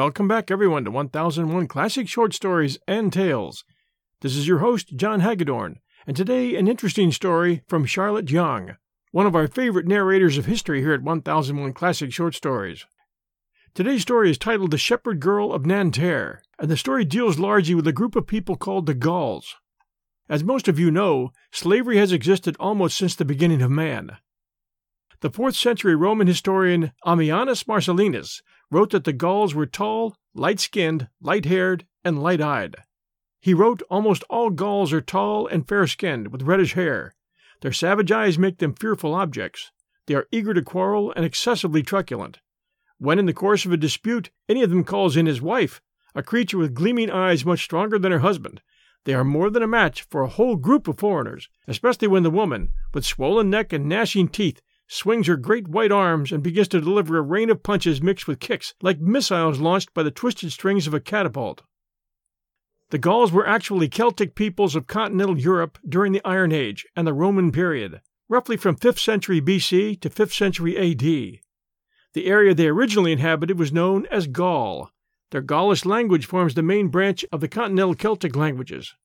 Welcome back, everyone, to 1001 Classic Short Stories and Tales. This is your host, John Hagedorn, and today an interesting story from Charlotte Yonge, one of our favorite narrators of history here at 1001 Classic Short Stories. Today's story is titled The Shepherd Girl of Nanterre, and the story deals largely with a group of people called the Gauls. As most of you know, slavery has existed almost since the beginning of man. The 4th century Roman historian Ammianus Marcellinus wrote that the Gauls were tall, light skinned, light haired, and light eyed. He wrote almost all Gauls are tall and fair skinned, with reddish hair. Their savage eyes make them fearful objects. They are eager to quarrel and excessively truculent. When in the course of a dispute any of them calls in his wife, a creature with gleaming eyes much stronger than her husband, they are more than a match for a whole group of foreigners, especially when the woman, with swollen neck and gnashing teeth, swings her great white arms and begins to deliver a rain of punches mixed with kicks, like missiles launched by the twisted strings of a catapult. The Gauls were actually Celtic peoples of continental Europe during the Iron Age and the Roman period, roughly from 5th century BC to 5th century AD. The area they originally inhabited was known as Gaul. Their Gaulish language forms the main branch of the continental Celtic languages.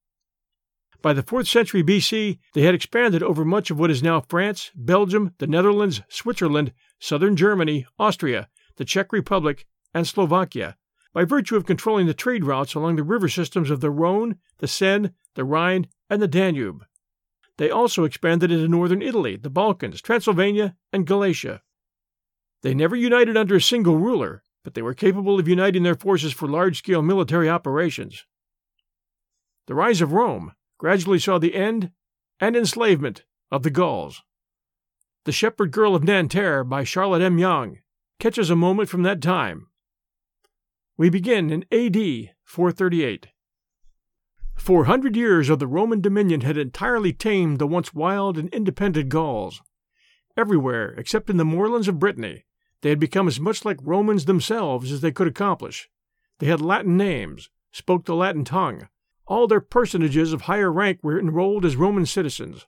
By the 4th century BC, they had expanded over much of what is now France, Belgium, the Netherlands, Switzerland, southern Germany, Austria, the Czech Republic, and Slovakia, by virtue of controlling the trade routes along the river systems of the Rhone, the Seine, the Rhine, and the Danube. They also expanded into northern Italy, the Balkans, Transylvania, and Galatia. They never united under a single ruler, but they were capable of uniting their forces for large scale military operations. The rise of Rome, gradually saw the end and enslavement of the Gauls. The Shepherd Girl of Nanterre by Charlotte M. Yonge catches a moment from that time. We begin in AD 438. Four hundred years of the Roman dominion had entirely tamed the once wild and independent Gauls. Everywhere, except in the moorlands of Brittany, they had become as much like Romans themselves as they could accomplish. They had Latin names, spoke the Latin tongue, all their personages of higher rank were enrolled as Roman citizens.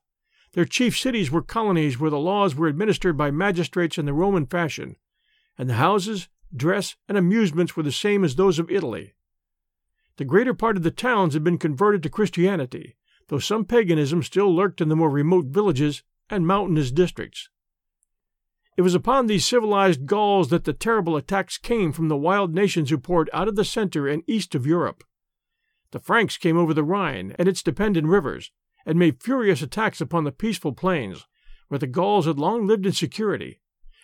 Their chief cities were colonies where the laws were administered by magistrates in the Roman fashion, and the houses, dress, and amusements were the same as those of Italy. The greater part of the towns had been converted to Christianity, though some paganism still lurked in the more remote villages and mountainous districts. It was upon these civilized Gauls that the terrible attacks came from the wild nations who poured out of the center and east of Europe. The Franks came over the Rhine and its dependent rivers, and made furious attacks upon the peaceful plains, where the Gauls had long lived in security,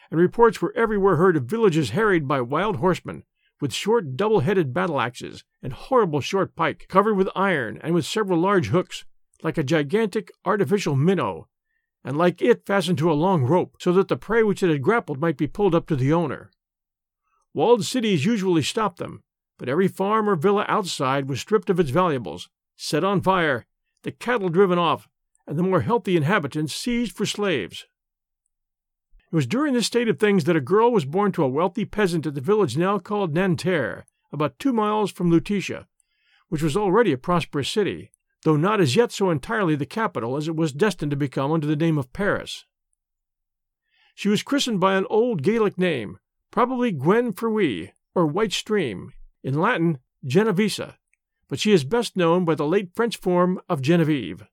and reports were everywhere heard of villages harried by wild horsemen, with short double headed battle axes and horrible short pike, covered with iron and with several large hooks, like a gigantic artificial minnow, and like it fastened to a long rope, so that the prey which it had grappled might be pulled up to the owner. Walled cities usually stopped them, but every farm or villa outside was stripped of its valuables, set on fire, the cattle driven off, and the more healthy inhabitants seized for slaves. It was during this state of things that a girl was born to a wealthy peasant at the village now called Nanterre, about two miles from Lutetia, which was already a prosperous city, though not as yet so entirely the capital as it was destined to become under the name of Paris. She was christened by an old Gaelic name, probably Gwen Fruy, or White Stream, in Latin Genovesa, but she is best known by the late French form of Genevieve.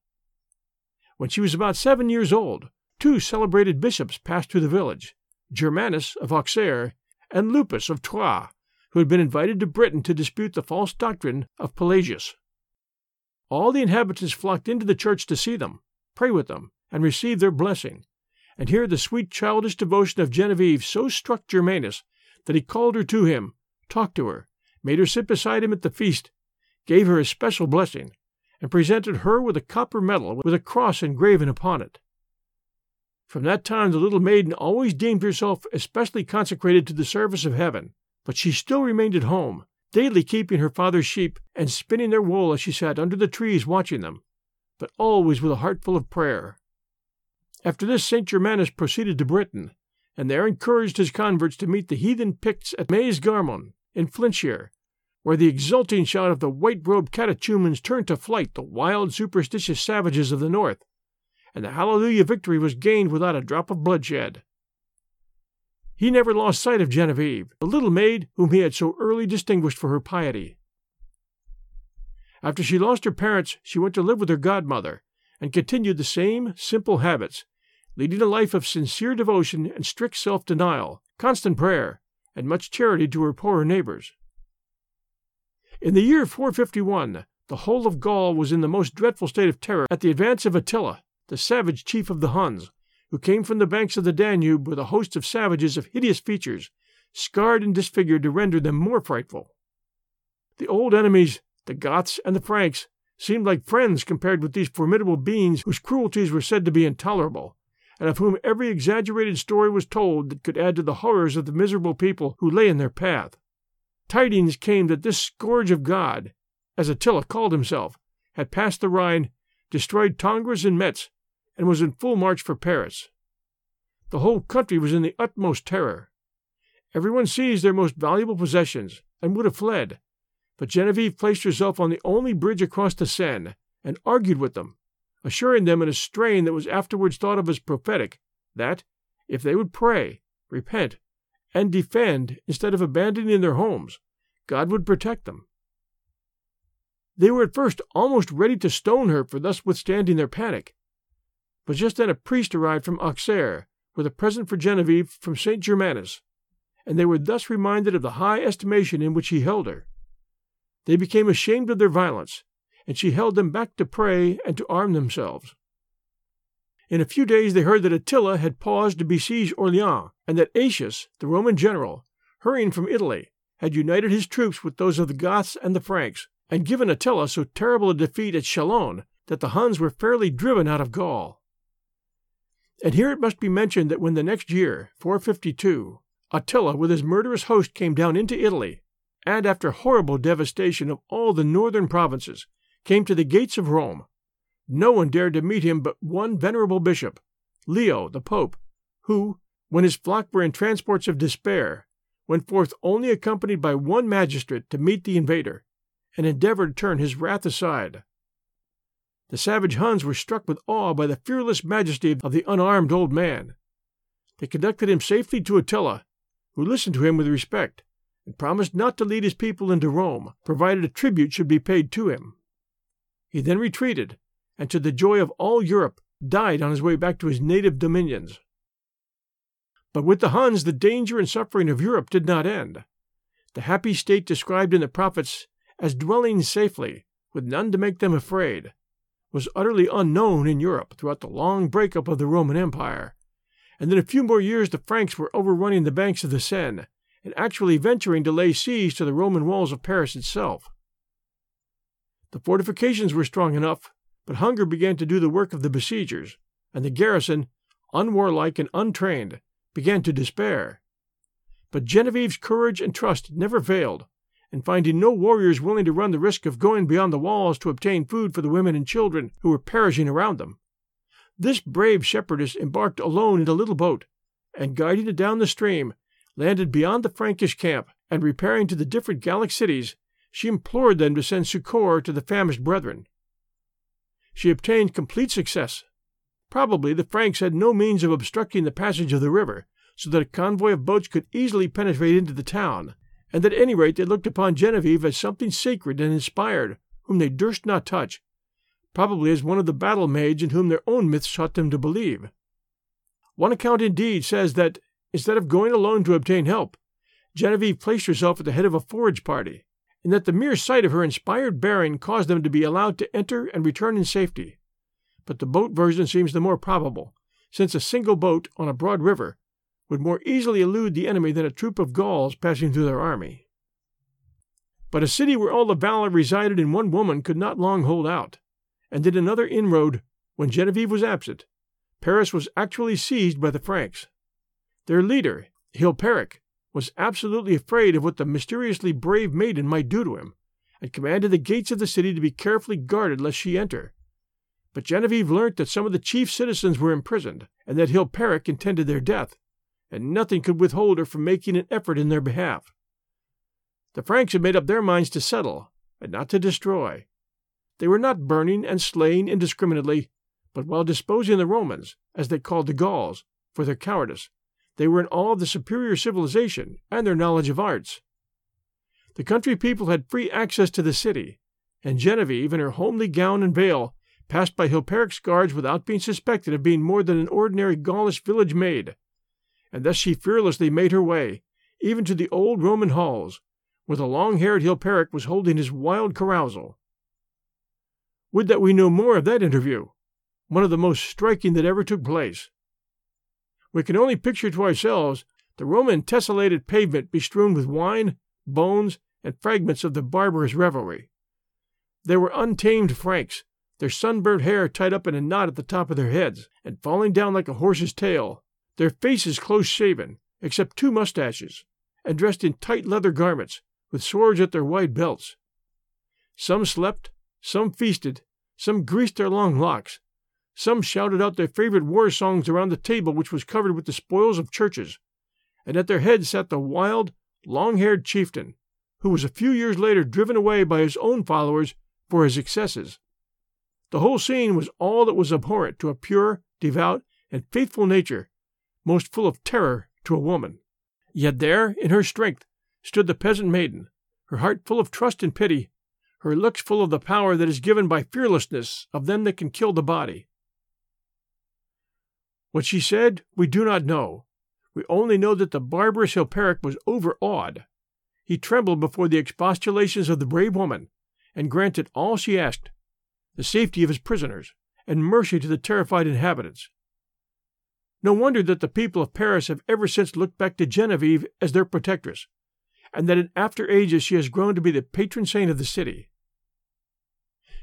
When she was about seven years old, two celebrated bishops passed through the village, Germanus of Auxerre and Lupus of Troyes, who had been invited to Britain to dispute the false doctrine of Pelagius. All the inhabitants flocked into the church to see them, pray with them, and receive their blessing. And here the sweet childish devotion of Genevieve so struck Germanus that he called her to him, talked to her, made her sit beside him at the feast, gave her a special blessing, and presented her with a copper medal with a cross engraven upon it. From that time the little maiden always deemed herself especially consecrated to the service of heaven, but she still remained at home, daily keeping her father's sheep and spinning their wool as she sat under the trees watching them, but always with a heart full of prayer. After this, St. Germanus proceeded to Britain, and there encouraged his converts to meet the heathen Picts at Maes Garmon, in Flintshire, where the exulting shout of the white robed catechumens turned to flight the wild, superstitious savages of the north, and the hallelujah victory was gained without a drop of bloodshed. he never lost sight of Genevieve, the little maid whom he had so early distinguished for her piety. After she lost her parents, she went to live with her godmother, and continued the same simple habits, leading a life of sincere devotion and strict self denial, constant prayer, and much charity to her poorer neighbors. In the year 451, the whole of Gaul was in the most dreadful state of terror at the advance of Attila, the savage chief of the Huns, who came from the banks of the Danube with a host of savages of hideous features, scarred and disfigured to render them more frightful. The old enemies, the Goths and the Franks, seemed like friends compared with these formidable beings whose cruelties were said to be intolerable, and of whom every exaggerated story was told that could add to the horrors of the miserable people who lay in their path. Tidings came that this scourge of God, as Attila called himself, had passed the Rhine, destroyed Tongres and Metz, and was in full march for Paris. The whole country was in the utmost terror. Everyone seized their most valuable possessions and would have fled, but Genevieve placed herself on the only bridge across the Seine and argued with them, assuring them in a strain that was afterwards thought of as prophetic that, if they would pray, repent, and defend instead of abandoning their homes, God would protect them. They were at first almost ready to stone her for thus withstanding their panic. But just then a priest arrived from Auxerre with a present for Genevieve from St. Germanus, and they were thus reminded of the high estimation in which he held her. They became ashamed of their violence, and she held them back to pray and to arm themselves. In a few days they heard that Attila had paused to besiege Orleans, and that Aetius, the Roman general, hurrying from Italy, had united his troops with those of the Goths and the Franks, and given Attila so terrible a defeat at Chalons that the Huns were fairly driven out of Gaul. And here it must be mentioned that when the next year, 452, Attila with his murderous host came down into Italy, and after horrible devastation of all the northern provinces, came to the gates of Rome, no one dared to meet him but one venerable bishop, Leo the Pope, who, when his flock were in transports of despair, went forth only accompanied by one magistrate to meet the invader, and endeavored to turn his wrath aside. The savage Huns were struck with awe by the fearless majesty of the unarmed old man. They conducted him safely to Attila, who listened to him with respect, and promised not to lead his people into Rome, provided a tribute should be paid to him. He then retreated, and to the joy of all Europe, died on his way back to his native dominions. But with the Huns, the danger and suffering of Europe did not end. The happy state described in the prophets as dwelling safely, with none to make them afraid, was utterly unknown in Europe throughout the long breakup of the Roman Empire, and in a few more years the Franks were overrunning the banks of the Seine and actually venturing to lay siege to the Roman walls of Paris itself. The fortifications were strong enough, but hunger began to do the work of the besiegers, and the garrison, unwarlike and untrained, began to despair. But Genevieve's courage and trust never failed, and finding no warriors willing to run the risk of going beyond the walls to obtain food for the women and children who were perishing around them. This brave shepherdess embarked alone in a little boat, and guiding it down the stream, landed beyond the Frankish camp, and repairing to the different Gallic cities, she implored them to send succor to the famished brethren. She obtained complete success. Probably the Franks had no means of obstructing the passage of the river, so that a convoy of boats could easily penetrate into the town, and at any rate they looked upon Genevieve as something sacred and inspired, whom they durst not touch, probably as one of the battle maids in whom their own myths taught them to believe. One account indeed says that, instead of going alone to obtain help, Genevieve placed herself at the head of a forage party, and that the mere sight of her inspired bearing caused them to be allowed to enter and return in safety. But the boat version seems the more probable, since a single boat on a broad river would more easily elude the enemy than a troop of Gauls passing through their army. But a city where all the valor resided in one woman could not long hold out, and in another inroad, when Genevieve was absent, Paris was actually seized by the Franks. Their leader, Hilperic, was absolutely afraid of what the mysteriously brave maiden might do to him, and commanded the gates of the city to be carefully guarded lest she enter. But Genevieve learnt that some of the chief citizens were imprisoned, and that Hilperic intended their death, and nothing could withhold her from making an effort in their behalf. The Franks had made up their minds to settle, and not to destroy. They were not burning and slaying indiscriminately, but while disposing the Romans, as they called the Gauls, for their cowardice, They were in awe of the superior civilization and their knowledge of arts. The country people had free access to the city, and Genevieve, in her homely gown and veil, passed by Hilperic's guards without being suspected of being more than an ordinary Gaulish village maid, and thus she fearlessly made her way, even to the old Roman halls, where the long haired Hilperic was holding his wild carousal. Would that we knew more of that interview, one of the most striking that ever took place. We can only picture to ourselves the Roman tessellated pavement bestrewn with wine, bones, and fragments of the barbarous revelry. They were untamed Franks, their sunburnt hair tied up in a knot at the top of their heads, and falling down like a horse's tail, their faces close shaven, except two mustaches, and dressed in tight leather garments, with swords at their wide belts. Some slept, some feasted, some greased their long locks, some shouted out their favorite war songs around the table which was covered with the spoils of churches, and at their head sat the wild, long haired chieftain, who was a few years later driven away by his own followers for his excesses. The whole scene was all that was abhorrent to a pure, devout, and faithful nature, most full of terror to a woman. Yet there, in her strength, stood the peasant maiden, her heart full of trust and pity, her looks full of the power that is given by fearlessness of them that can kill the body. What she said, we do not know. We only know that the barbarous Hilperic was overawed. He trembled before the expostulations of the brave woman, and granted all she asked the safety of his prisoners, and mercy to the terrified inhabitants. No wonder that the people of Paris have ever since looked back to Genevieve as their protectress, and that in after ages she has grown to be the patron saint of the city.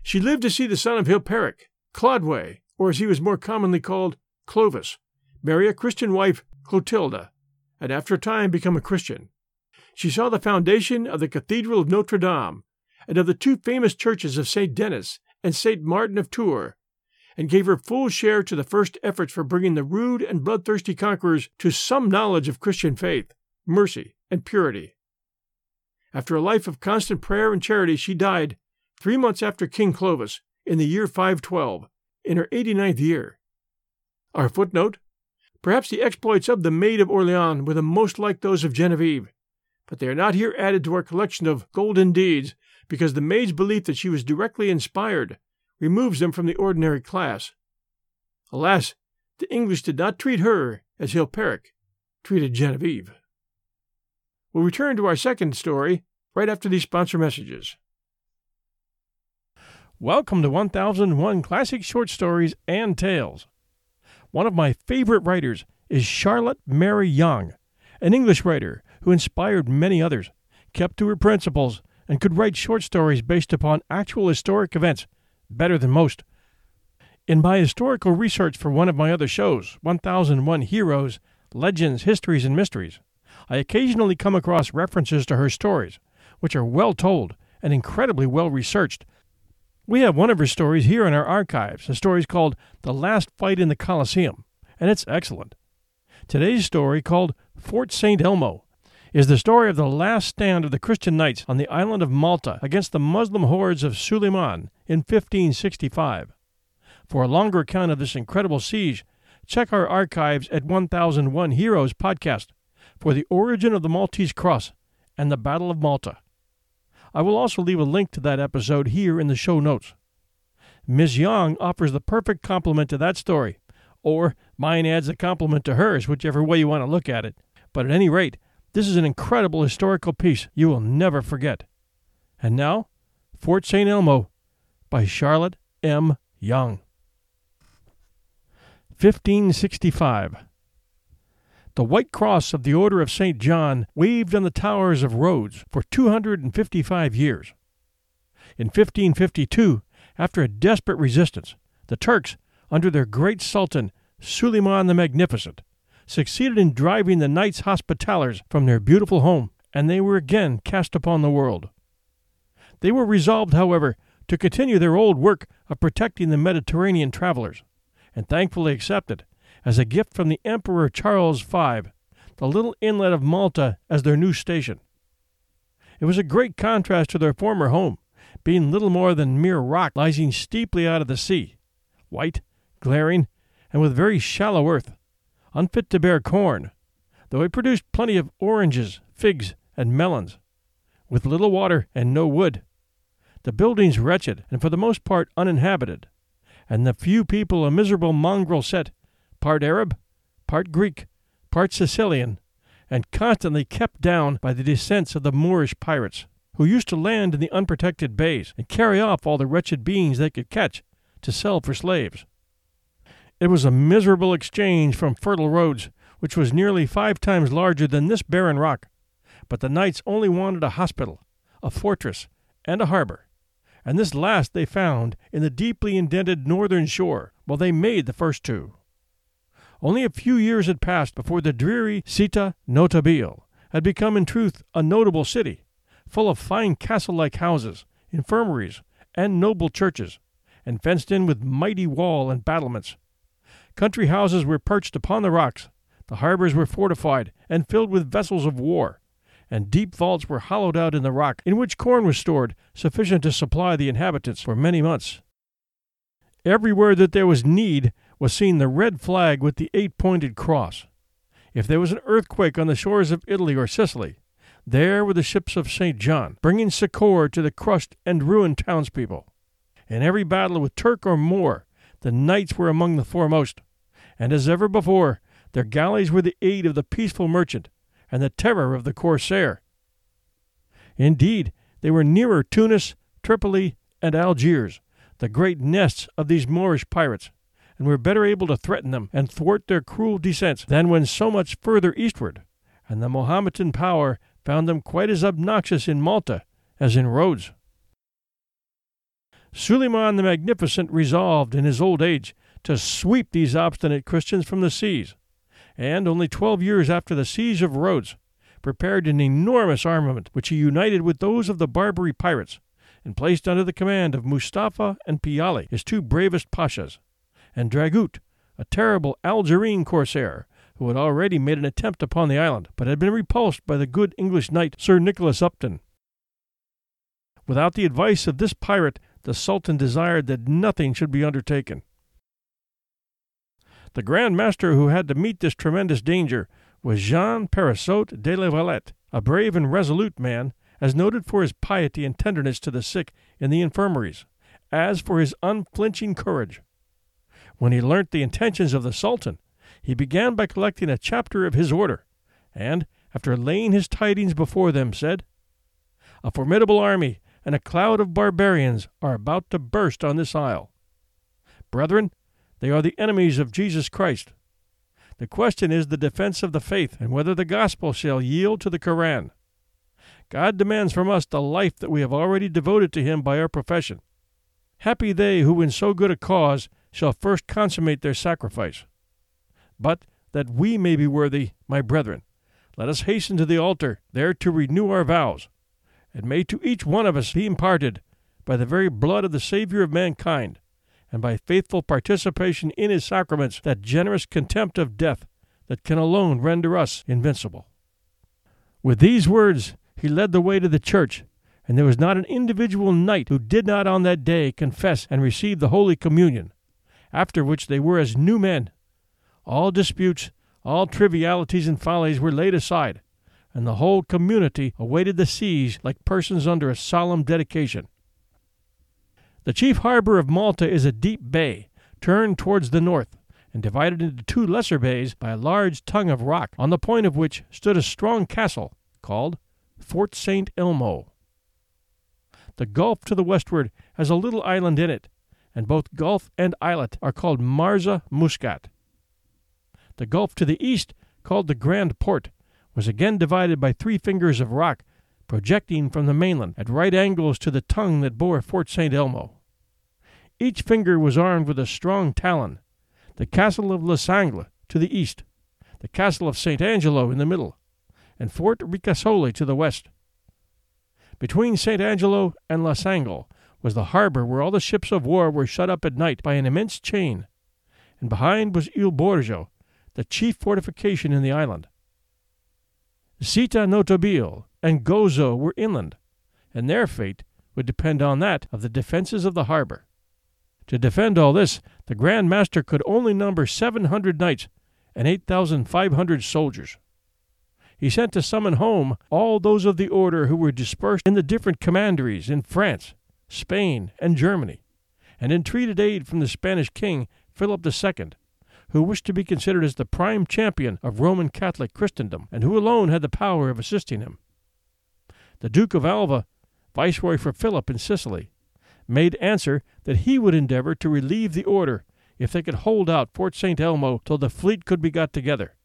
She lived to see the son of Hilperic, Clodway, or as he was more commonly called, Clovis, marry a Christian wife, Clotilda, and after a time become a Christian. She saw the foundation of the Cathedral of Notre Dame and of the two famous churches of St. Denis and St. Martin of Tours, and gave her full share to the first efforts for bringing the rude and bloodthirsty conquerors to some knowledge of Christian faith, mercy, and purity. After a life of constant prayer and charity, she died three months after King Clovis, in the year 512, in her 89th year. Our footnote Perhaps the exploits of the Maid of Orleans were the most like those of Genevieve, but they are not here added to our collection of golden deeds because the maid's belief that she was directly inspired removes them from the ordinary class. Alas, the English did not treat her as Hilperic treated Genevieve. We'll return to our second story right after these sponsor messages. Welcome to 1001 Classic Short Stories and Tales. One of my favorite writers is Charlotte Mary Yonge, an English writer who inspired many others, kept to her principles, and could write short stories based upon actual historic events better than most. In my historical research for one of my other shows, 1001 Heroes, Legends, Histories, and Mysteries, I occasionally come across references to her stories, which are well told and incredibly well researched. We have one of her stories here in our archives. The story is called The Last Fight in the Colosseum, and it's excellent. Today's story, called Fort St. Elmo, is the story of the last stand of the Christian knights on the island of Malta against the Muslim hordes of Suleiman in 1565. For a longer account of this incredible siege, check our archives at 1001 Heroes podcast for the origin of the Maltese Cross and the Battle of Malta. I will also leave a link to that episode here in the show notes. Ms. Yonge offers the perfect complement to that story, or mine adds a complement to hers, whichever way you want to look at it. But at any rate, this is an incredible historical piece you will never forget. And now, Fort St. Elmo by Charlotte M. Yonge. 1565. The White Cross of the Order of St. John waved on the towers of Rhodes for 255 years. In 1552, after a desperate resistance, the Turks, under their great Sultan Suleiman the Magnificent, succeeded in driving the Knights Hospitallers from their beautiful home, and they were again cast upon the world. They were resolved, however, to continue their old work of protecting the Mediterranean travelers, and thankfully accepted, as a gift from the Emperor Charles V, the little inlet of Malta as their new station. It was a great contrast to their former home, being little more than mere rock rising steeply out of the sea, white, glaring, and with very shallow earth unfit to bear corn, though it produced plenty of oranges, figs, and melons, with little water and no wood. The buildings wretched, and for the most part uninhabited, and the few people a miserable mongrel set, part Arab, part Greek, part Sicilian, and constantly kept down by the descents of the Moorish pirates, who used to land in the unprotected bays and carry off all the wretched beings they could catch to sell for slaves. It was a miserable exchange from fertile Rhodes, which was nearly five times larger than this barren rock, but the knights only wanted a hospital, a fortress, and a harbor, and this last they found in the deeply indented northern shore, while they made the first two. Only a few years had passed before the dreary Città Notabile had become in truth a notable city, full of fine castle like houses, infirmaries, and noble churches, and fenced in with mighty wall and battlements. Country houses were perched upon the rocks, the harbors were fortified and filled with vessels of war, and deep vaults were hollowed out in the rock, in which corn was stored, sufficient to supply the inhabitants for many months. Everywhere that there was need was seen the red flag with the eight pointed cross. If there was an earthquake on the shores of Italy or Sicily, there were the ships of St. John, bringing succor to the crushed and ruined townspeople. In every battle with Turk or Moor, the knights were among the foremost, and as ever before, their galleys were the aid of the peaceful merchant and the terror of the corsair. Indeed, they were nearer Tunis, Tripoli, and Algiers, the great nests of these Moorish pirates, and were better able to threaten them and thwart their cruel descents than when so much further eastward, and the Mohammedan power found them quite as obnoxious in Malta as in Rhodes. Suleiman the Magnificent resolved in his old age to sweep these obstinate Christians from the seas, and only twelve years after the siege of Rhodes, prepared an enormous armament which he united with those of the Barbary pirates, and placed under the command of Mustafa and Piali, his two bravest pashas, and Dragut, a terrible Algerine corsair, who had already made an attempt upon the island, but had been repulsed by the good English knight Sir Nicholas Upton. Without the advice of this pirate, the Sultan desired that nothing should be undertaken. The Grand Master who had to meet this tremendous danger was Jean Parisot de la Valette, a brave and resolute man, as noted for his piety and tenderness to the sick in the infirmaries, as for his unflinching courage. When he learnt the intentions of the Sultan, he began by collecting a chapter of his order, and, after laying his tidings before them, said, A formidable army and a cloud of barbarians are about to burst on this isle. Brethren, they are the enemies of Jesus Christ. The question is the defense of the faith and whether the gospel shall yield to the Koran. God demands from us the life that we have already devoted to Him by our profession. Happy they who in so good a cause shall first consummate their sacrifice. But that we may be worthy, my brethren, let us hasten to the altar, there to renew our vows. And may to each one of us be imparted, by the very blood of the Saviour of mankind, and by faithful participation in his sacraments, that generous contempt of death that can alone render us invincible. With these words, he led the way to the church, and there was not an individual knight who did not on that day confess and receive the Holy Communion, after which they were as new men. All disputes, all trivialities and follies were laid aside, and the whole community awaited the siege like persons under a solemn dedication. The chief harbor of Malta is a deep bay, turned towards the north, and divided into two lesser bays by a large tongue of rock, on the point of which stood a strong castle called Fort St. Elmo. The gulf to the westward has a little island in it, and both gulf and islet are called Marza Muscat. The gulf to the east, called the Grand Port, was again divided by three fingers of rock projecting from the mainland at right angles to the tongue that bore Fort St. Elmo. Each finger was armed with a strong talon. The castle of La Sangle to the east, the castle of St. Angelo in the middle, and Fort Ricasoli to the west. Between St. Angelo and La Sangle was the harbor where all the ships of war were shut up at night by an immense chain, and behind was Il Borgo, the chief fortification in the island. Città Notabile and Gozo were inland, and their fate would depend on that of the defenses of the harbor. To defend all this, the Grand Master could only number seven hundred knights and eight thousand five hundred soldiers. he sent to summon home all those of the order who were dispersed in the different commanderies in France, Spain, and Germany, and entreated aid from the Spanish king, Philip II, who wished to be considered as the prime champion of Roman Catholic Christendom, and who alone had the power of assisting him. The Duke of Alva, viceroy for Philip in Sicily, made answer that he would endeavor to relieve the order if they could hold out Fort St. Elmo till the fleet could be got together,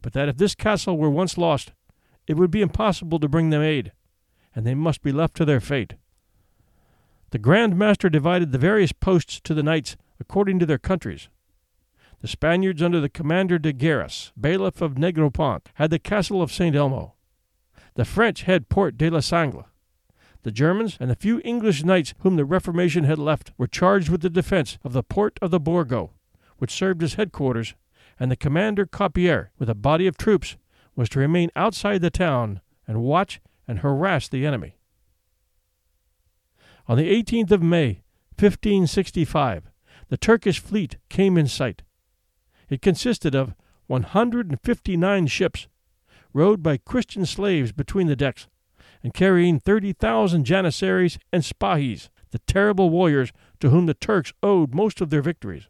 but that if this castle were once lost, it would be impossible to bring them aid, and they must be left to their fate. The Grand Master divided the various posts to the knights according to their countries. The Spaniards, under the commander de Garas, bailiff of Negropont, had the castle of St. Elmo. The French had Port de la Sangle. The Germans and the few English knights whom the Reformation had left were charged with the defense of the port of the Borgo, which served as headquarters, and the commander Copier, with a body of troops, was to remain outside the town and watch and harass the enemy. On the 18th of May, 1565, the Turkish fleet came in sight. It consisted of 159 ships, rowed by Christian slaves between the decks, and carrying 30,000 Janissaries and Spahis, the terrible warriors to whom the Turks owed most of their victories.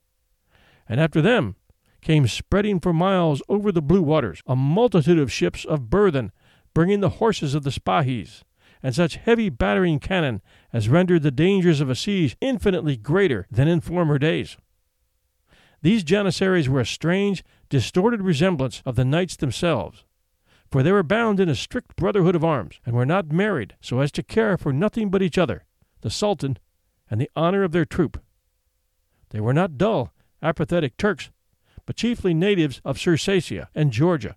And after them came spreading for miles over the blue waters a multitude of ships of burthen, bringing the horses of the Spahis, and such heavy battering cannon as rendered the dangers of a siege infinitely greater than in former days. These Janissaries were a strange, distorted resemblance of the knights themselves, for they were bound in a strict brotherhood of arms, and were not married so as to care for nothing but each other, the Sultan, and the honor of their troop. They were not dull, apathetic Turks, but chiefly natives of Circassia and Georgia,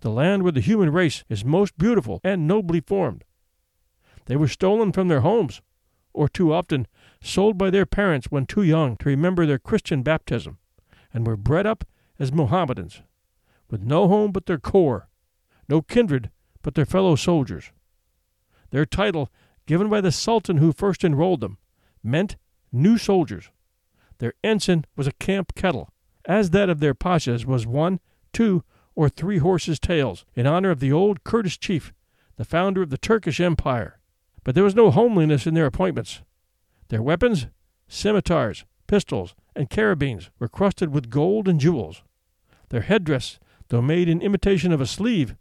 the land where the human race is most beautiful and nobly formed. They were stolen from their homes, or too often sold by their parents when too young to remember their Christian baptism, and were bred up as Mohammedans, with no home but their corps, no kindred but their fellow soldiers. Their title, given by the Sultan who first enrolled them, meant new soldiers. Their ensign was a camp kettle, as that of their pashas was one, two, or three horses' tails, in honor of the old Kurdish chief, the founder of the Turkish Empire. But there was no homeliness in their appointments. Their weapons, scimitars, pistols, and carabines, were crusted with gold and jewels. Their headdress, though made in imitation of a sleeve,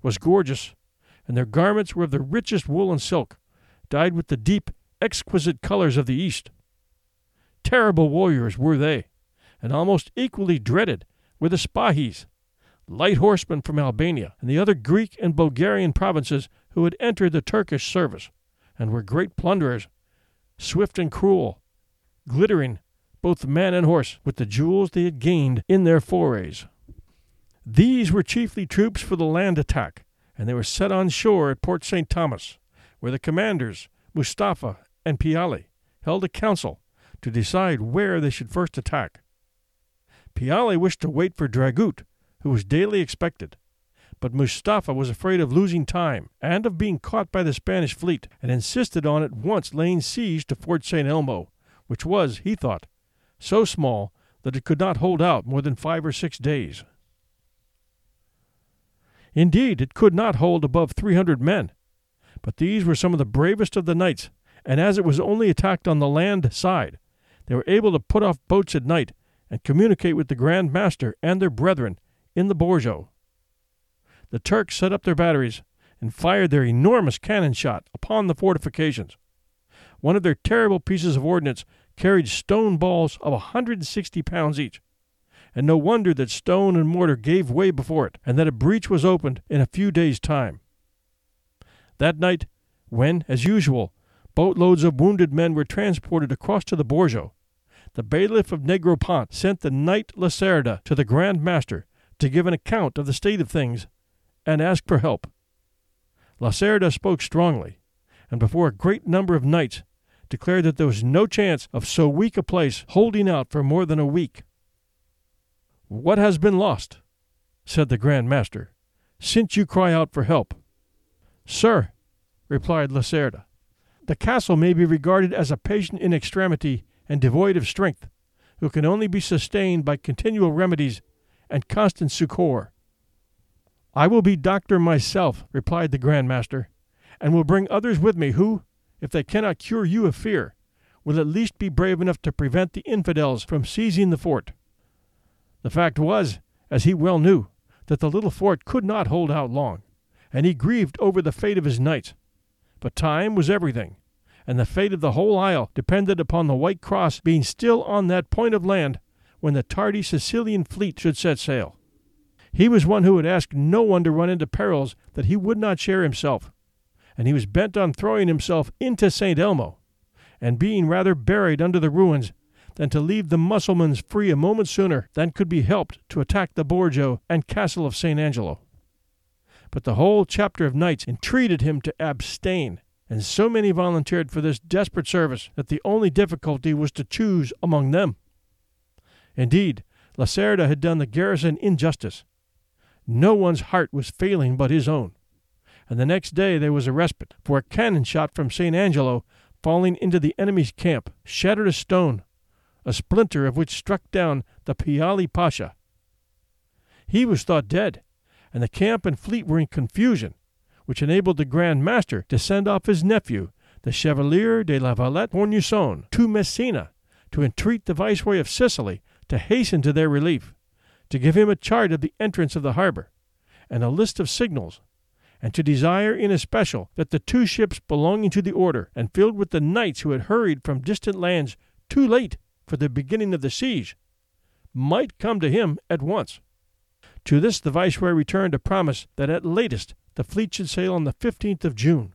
was gorgeous, and their garments were of the richest wool and silk, dyed with the deep, exquisite colors of the East. Terrible warriors were they, and almost equally dreaded were the Spahis, light horsemen from Albania and the other Greek and Bulgarian provinces who had entered the Turkish service and were great plunderers, swift and cruel, glittering, both man and horse, with the jewels they had gained in their forays. These were chiefly troops for the land attack, and they were set on shore at Port St. Thomas, where the commanders, Mustafa and Piali, held a council to decide where they should first attack. Piali wished to wait for Dragut, who was daily expected, but Mustafa was afraid of losing time and of being caught by the Spanish fleet, and insisted on at once laying siege to Fort St. Elmo, which was, he thought, so small that it could not hold out more than five or six days. Indeed, it could not hold above three hundred men, but these were some of the bravest of the knights, and as it was only attacked on the land side, they were able to put off boats at night and communicate with the Grand Master and their brethren in the Borgo the Turks set up their batteries and fired their enormous cannon shot upon the fortifications. One of their terrible pieces of ordnance carried stone balls of a 160 pounds each, and no wonder that stone and mortar gave way before it, and that a breach was opened in a few days' time. That night, when, as usual, boatloads of wounded men were transported across to the Borgo, the bailiff of Negropont sent the knight Lacerda to the Grand Master to give an account of the state of things and asked for help. Lacerda spoke strongly, and before a great number of knights declared that there was no chance of so weak a place holding out for more than a week. What has been lost? said the Grand Master, since you cry out for help. Sir, replied Lacerda, the castle may be regarded as a patient in extremity and devoid of strength, who can only be sustained by continual remedies and constant succor. I will be doctor myself, replied the Grand Master, and will bring others with me who, if they cannot cure you of fear, will at least be brave enough to prevent the infidels from seizing the fort. The fact was, as he well knew, that the little fort could not hold out long, and he grieved over the fate of his knights. But time was everything, and the fate of the whole isle depended upon the White Cross being still on that point of land when the tardy Sicilian fleet should set sail. He was one who would ask no one to run into perils that he would not share himself, and he was bent on throwing himself into St. Elmo, and being rather buried under the ruins than to leave the Mussulmans free a moment sooner than could be helped to attack the Borgo and castle of St. Angelo. But the whole chapter of knights entreated him to abstain, and so many volunteered for this desperate service that the only difficulty was to choose among them. Indeed, Lacerda had done the garrison injustice. No one's heart was failing but his own, and the next day there was a respite, for a cannon shot from St. Angelo, falling into the enemy's camp, shattered a stone, a splinter of which struck down the Piali Pasha. He was thought dead, and the camp and fleet were in confusion, which enabled the Grand Master to send off his nephew, the Chevalier de la Valette Cornusson, to Messina to entreat the Viceroy of Sicily to hasten to their relief, to give him a chart of the entrance of the harbor, and a list of signals, and to desire in especial that the two ships belonging to the order, and filled with the knights who had hurried from distant lands too late for the beginning of the siege, might come to him at once. To this the Viceroy returned a promise that at latest the fleet should sail on the 15th of June,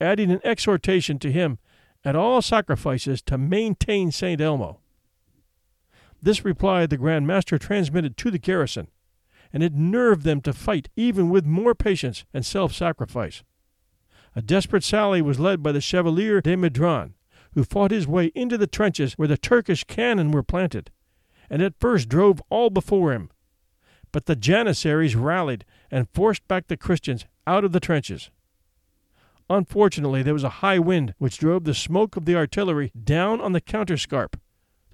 adding an exhortation to him at all sacrifices to maintain St. Elmo. This reply the Grand Master transmitted to the garrison, and it nerved them to fight even with more patience and self sacrifice. A desperate sally was led by the Chevalier de Medran, who fought his way into the trenches where the Turkish cannon were planted, and at first drove all before him, but the Janissaries rallied and forced back the Christians out of the trenches. Unfortunately, there was a high wind which drove the smoke of the artillery down on the counterscarp,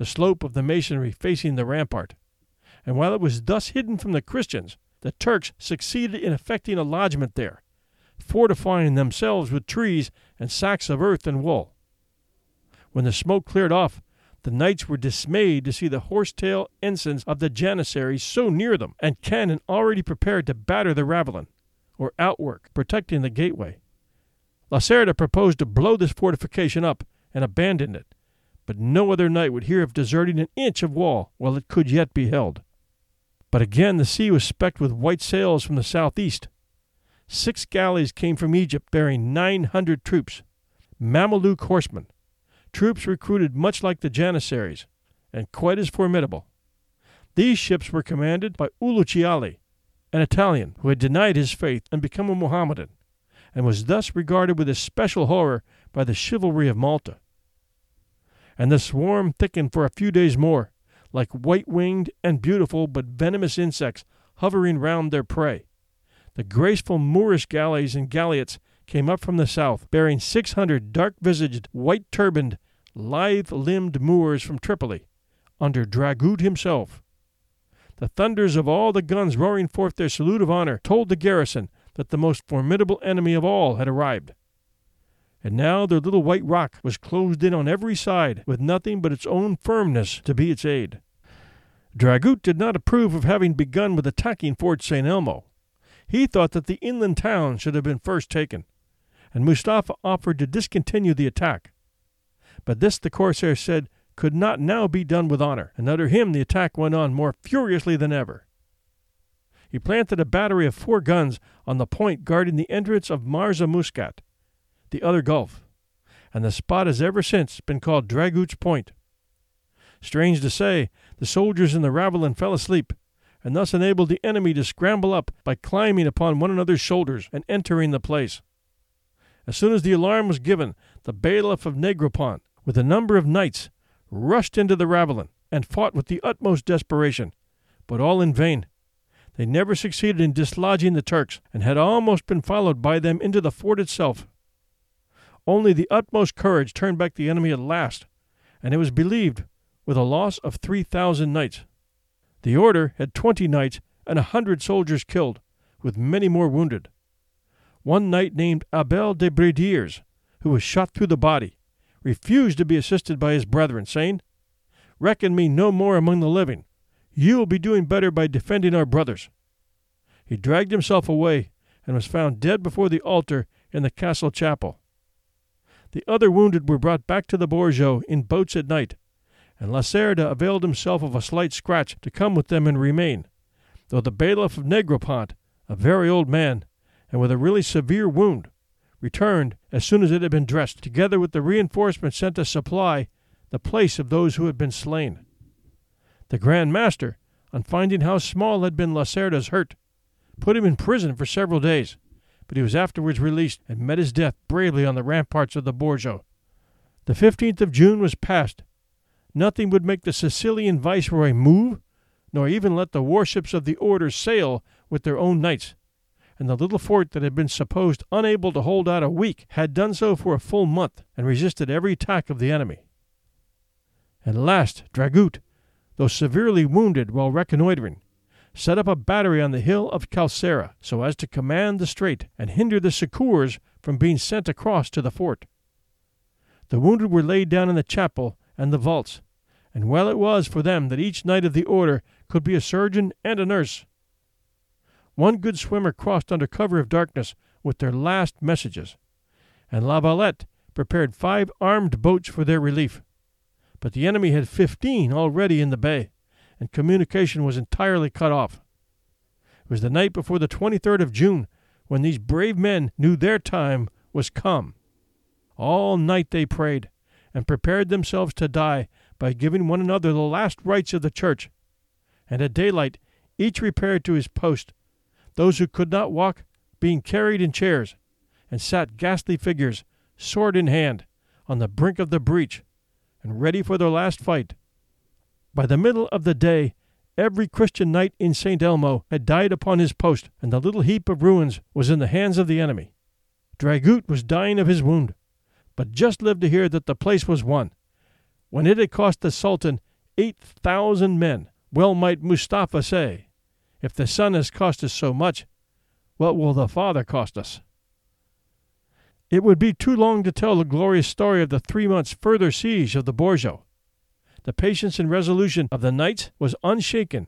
the slope of the masonry facing the rampart. And while it was thus hidden from the Christians, the Turks succeeded in effecting a lodgment there, fortifying themselves with trees and sacks of earth and wool. When the smoke cleared off, the knights were dismayed to see the horsetail ensigns of the Janissaries so near them, and cannon already prepared to batter the ravelin, or outwork, protecting the gateway. Lacerda proposed to blow this fortification up and abandon it, but no other knight would hear of deserting an inch of wall while it could yet be held. But again the sea was specked with white sails from the southeast. Six galleys came from Egypt bearing nine hundred troops, Mameluke horsemen, troops recruited much like the Janissaries, and quite as formidable. These ships were commanded by Uluciali, an Italian who had denied his faith and become a Mohammedan, and was thus regarded with especial horror by the chivalry of Malta. And the swarm thickened for a few days more, like white winged and beautiful but venomous insects hovering round their prey. The graceful Moorish galleys and galliots came up from the south, bearing six hundred dark visaged, white turbaned, lithe limbed Moors from Tripoli, under Dragut himself. The thunders of all the guns roaring forth their salute of honor told the garrison that the most formidable enemy of all had arrived. And now their little white rock was closed in on every side, with nothing but its own firmness to be its aid. Dragut did not approve of having begun with attacking Fort St. Elmo. He thought that the inland town should have been first taken, and Mustafa offered to discontinue the attack. But this the corsair said could not now be done with honor, and under him the attack went on more furiously than ever. He planted a battery of four guns on the point guarding the entrance of Marza Muscat, the other gulf, and the spot has ever since been called Dragut's Point. Strange to say, the soldiers in the ravelin fell asleep, and thus enabled the enemy to scramble up by climbing upon one another's shoulders and entering the place. As soon as the alarm was given, the bailiff of Negropont, with a number of knights, rushed into the ravelin and fought with the utmost desperation, but all in vain. They never succeeded in dislodging the Turks, and had almost been followed by them into the fort itself. Only the utmost courage turned back the enemy at last, and it was believed with a loss of three thousand knights. The order had twenty knights and a hundred soldiers killed, with many more wounded. One knight named Abel de Bridiers, who was shot through the body, refused to be assisted by his brethren, saying, Reckon me no more among the living. You will be doing better by defending our brothers. He dragged himself away and was found dead before the altar in the castle chapel. The other wounded were brought back to the Bourgeois in boats at night, and Lacerda availed himself of a slight scratch to come with them and remain, though the bailiff of Negropont, a very old man, and with a really severe wound, returned as soon as it had been dressed, together with the reinforcement sent to supply the place of those who had been slain. The Grand Master, on finding how small had been Lacerda's hurt, put him in prison for several days, but he was afterwards released and met his death bravely on the ramparts of the Bourgeois. The 15th of June was past. Nothing would make the Sicilian viceroy move, nor even let the warships of the order sail with their own knights, and the little fort that had been supposed unable to hold out a week had done so for a full month and resisted every attack of the enemy. At last, Dragut, though severely wounded while reconnoitering, set up a battery on the hill of Calcara so as to command the strait and hinder the succours from being sent across to the fort. The wounded were laid down in the chapel and the vaults, and well it was for them that each knight of the order could be a surgeon and a nurse. One good swimmer crossed under cover of darkness with their last messages, and La Valette prepared five armed boats for their relief. But the enemy had fifteen already in the bay and communication was entirely cut off. It was the night before the 23rd of June when these brave men knew their time was come. All night they prayed and prepared themselves to die by giving one another the last rites of the church. And at daylight each repaired to his post, those who could not walk being carried in chairs, and sat ghastly figures, sword in hand, on the brink of the breach, and ready for their last fight. By the middle of the day, every Christian knight in St. Elmo had died upon his post, and the little heap of ruins was in the hands of the enemy. Dragut was dying of his wound, but just lived to hear that the place was won. When it had cost the Sultan eight thousand men, well might Mustapha say, If the son has cost us so much, what will the father cost us? It would be too long to tell the glorious story of the three months' further siege of the Bourgeois. The patience and resolution of the knights was unshaken,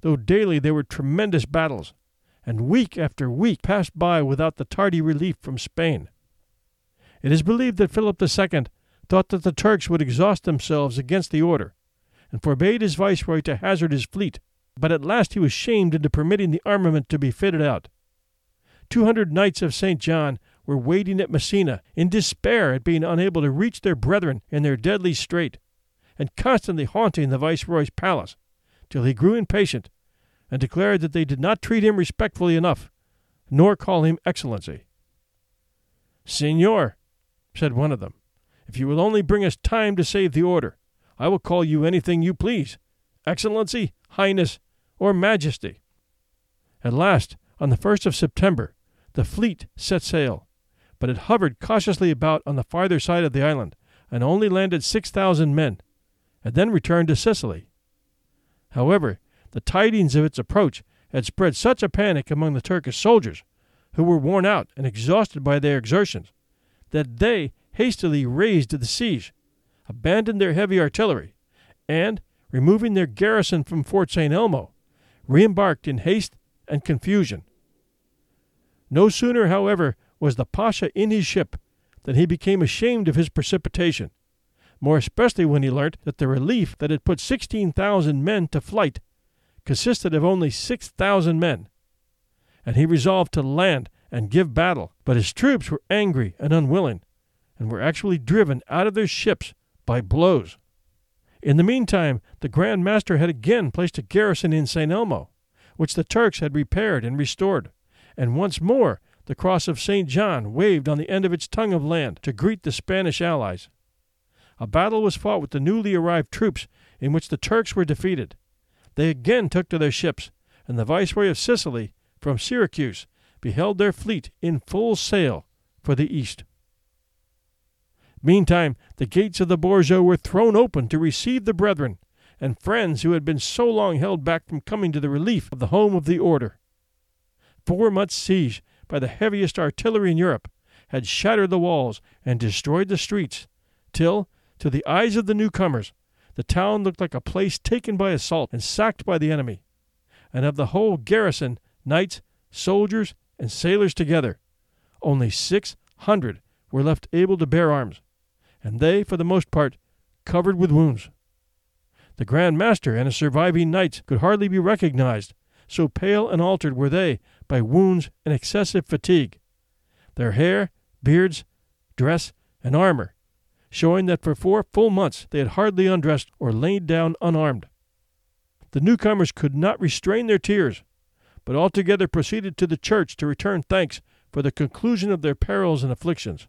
though daily there were tremendous battles, and week after week passed by without the tardy relief from Spain. It is believed that Philip II thought that the Turks would exhaust themselves against the order, and forbade his viceroy to hazard his fleet, but at last he was shamed into permitting the armament to be fitted out. Two hundred knights of St. John were waiting at Messina in despair at being unable to reach their brethren in their deadly strait, and constantly haunting the Viceroy's palace, till he grew impatient and declared that they did not treat him respectfully enough, nor call him Excellency. Signor, said one of them, if you will only bring us time to save the order, I will call you anything you please Excellency, Highness, or Majesty. At last, on the first of September, the fleet set sail, but it hovered cautiously about on the farther side of the island, and only landed six thousand men, and then returned to Sicily. However, the tidings of its approach had spread such a panic among the Turkish soldiers, who were worn out and exhausted by their exertions, that they hastily raised the siege, abandoned their heavy artillery, and, removing their garrison from Fort St. Elmo, re-embarked in haste and confusion. No sooner, however, was the Pasha in his ship than he became ashamed of his precipitation more especially when he learnt that the relief that had put 16,000 men to flight consisted of only 6,000 men. And he resolved to land and give battle, but his troops were angry and unwilling, and were actually driven out of their ships by blows. In the meantime, the Grand Master had again placed a garrison in St. Elmo, which the Turks had repaired and restored, and once more the cross of St. John waved on the end of its tongue of land to greet the Spanish allies a battle was fought with the newly arrived troops, in which the Turks were defeated. They again took to their ships, and the Viceroy of Sicily, from Syracuse, beheld their fleet in full sail for the east. Meantime, the gates of the Bourgeois were thrown open to receive the brethren and friends who had been so long held back from coming to the relief of the home of the order. four months' siege by the heaviest artillery in Europe had shattered the walls and destroyed the streets, till, to the eyes of the newcomers, the town looked like a place taken by assault and sacked by the enemy. And of the whole garrison, knights, soldiers, and sailors together, only six hundred were left able to bear arms, and they, for the most part, covered with wounds. The Grand Master and his surviving knights could hardly be recognized, so pale and altered were they by wounds and excessive fatigue. Their hair, beards, dress, and armor, showing that for four full months they had hardly undressed or lain down unarmed. The newcomers could not restrain their tears, but altogether proceeded to the church to return thanks for the conclusion of their perils and afflictions.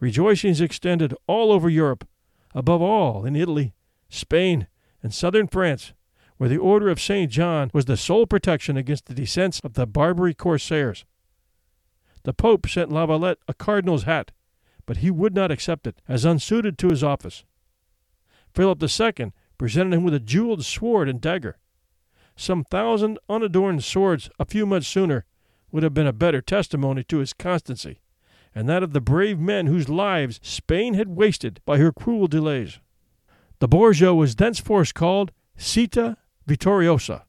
Rejoicings extended all over Europe, above all in Italy, Spain, and southern France, where the Order of St. John was the sole protection against the descents of the Barbary corsairs. The Pope sent La Valette a cardinal's hat, but he would not accept it, as unsuited to his office. Philip II presented him with a jeweled sword and dagger. Some thousand unadorned swords a few months sooner would have been a better testimony to his constancy, and that of the brave men whose lives Spain had wasted by her cruel delays. The Borgo was thenceforth called Città Vittoriosa,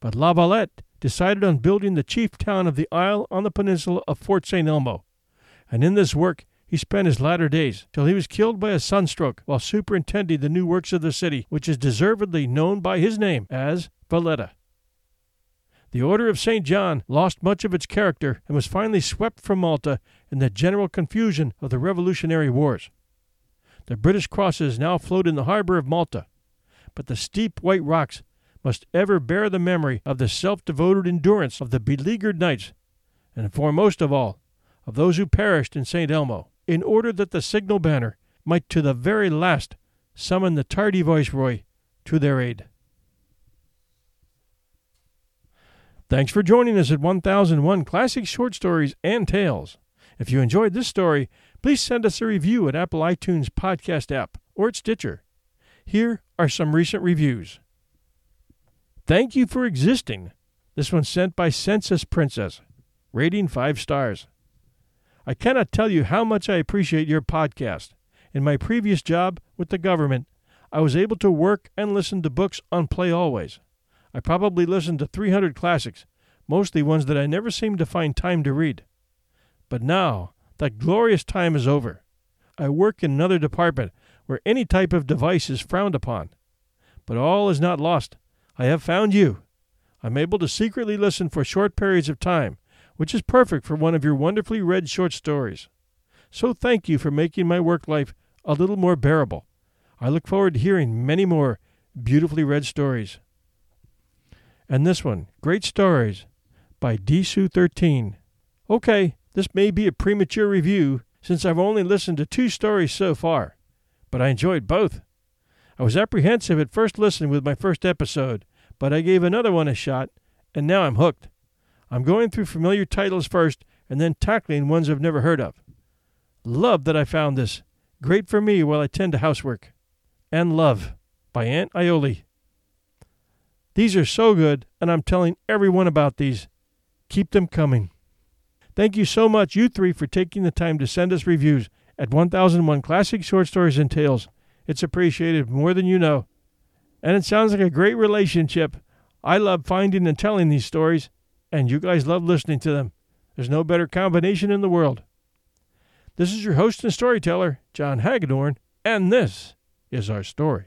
but La Valette decided on building the chief town of the isle on the peninsula of Fort St. Elmo, and in this work he spent his latter days, till he was killed by a sunstroke while superintending the new works of the city, which is deservedly known by his name as Valletta. The Order of St. John lost much of its character and was finally swept from Malta in the general confusion of the Revolutionary Wars. The British crosses now float in the harbor of Malta, but the steep white rocks must ever bear the memory of the self devoted endurance of the beleaguered knights, and foremost of all, of those who perished in St. Elmo, in order that the signal banner might to the very last summon the tardy viceroy to their aid. Thanks for joining us at 1001 Classic Short Stories and Tales. If you enjoyed this story, please send us a review at Apple iTunes Podcast app or at Stitcher. Here are some recent reviews. Thank you for existing. This one sent by Census Princess. Rating 5 stars. I cannot tell you how much I appreciate your podcast. In my previous job with the government, I was able to work and listen to books on Playaways. I probably listened to 300 classics, mostly ones that I never seemed to find time to read. But now, that glorious time is over. I work in another department where any type of device is frowned upon. But all is not lost. I have found you. I'm able to secretly listen for short periods of time, which is perfect for one of your wonderfully read short stories. So thank you for making my work life a little more bearable. I look forward to hearing many more beautifully read stories. And this one, Great Stories by Disu13. Okay, this may be a premature review since I've only listened to two stories so far, but I enjoyed both. I was apprehensive at first listening with my first episode, but I gave another one a shot, and now I'm hooked. I'm going through familiar titles first and then tackling ones I've never heard of. Love that I found this. Great for me while I tend to housework. And Love by Aunt Iole. These are so good, and I'm telling everyone about these. Keep them coming. Thank you so much, you three, for taking the time to send us reviews at 1001 Classic Short Stories and Tales. It's appreciated more than you know and it sounds like a great relationship. I love finding and telling these stories, and you guys love listening to them. There's no better combination in the world. This is your host and storyteller, John Hagedorn, and this is our story.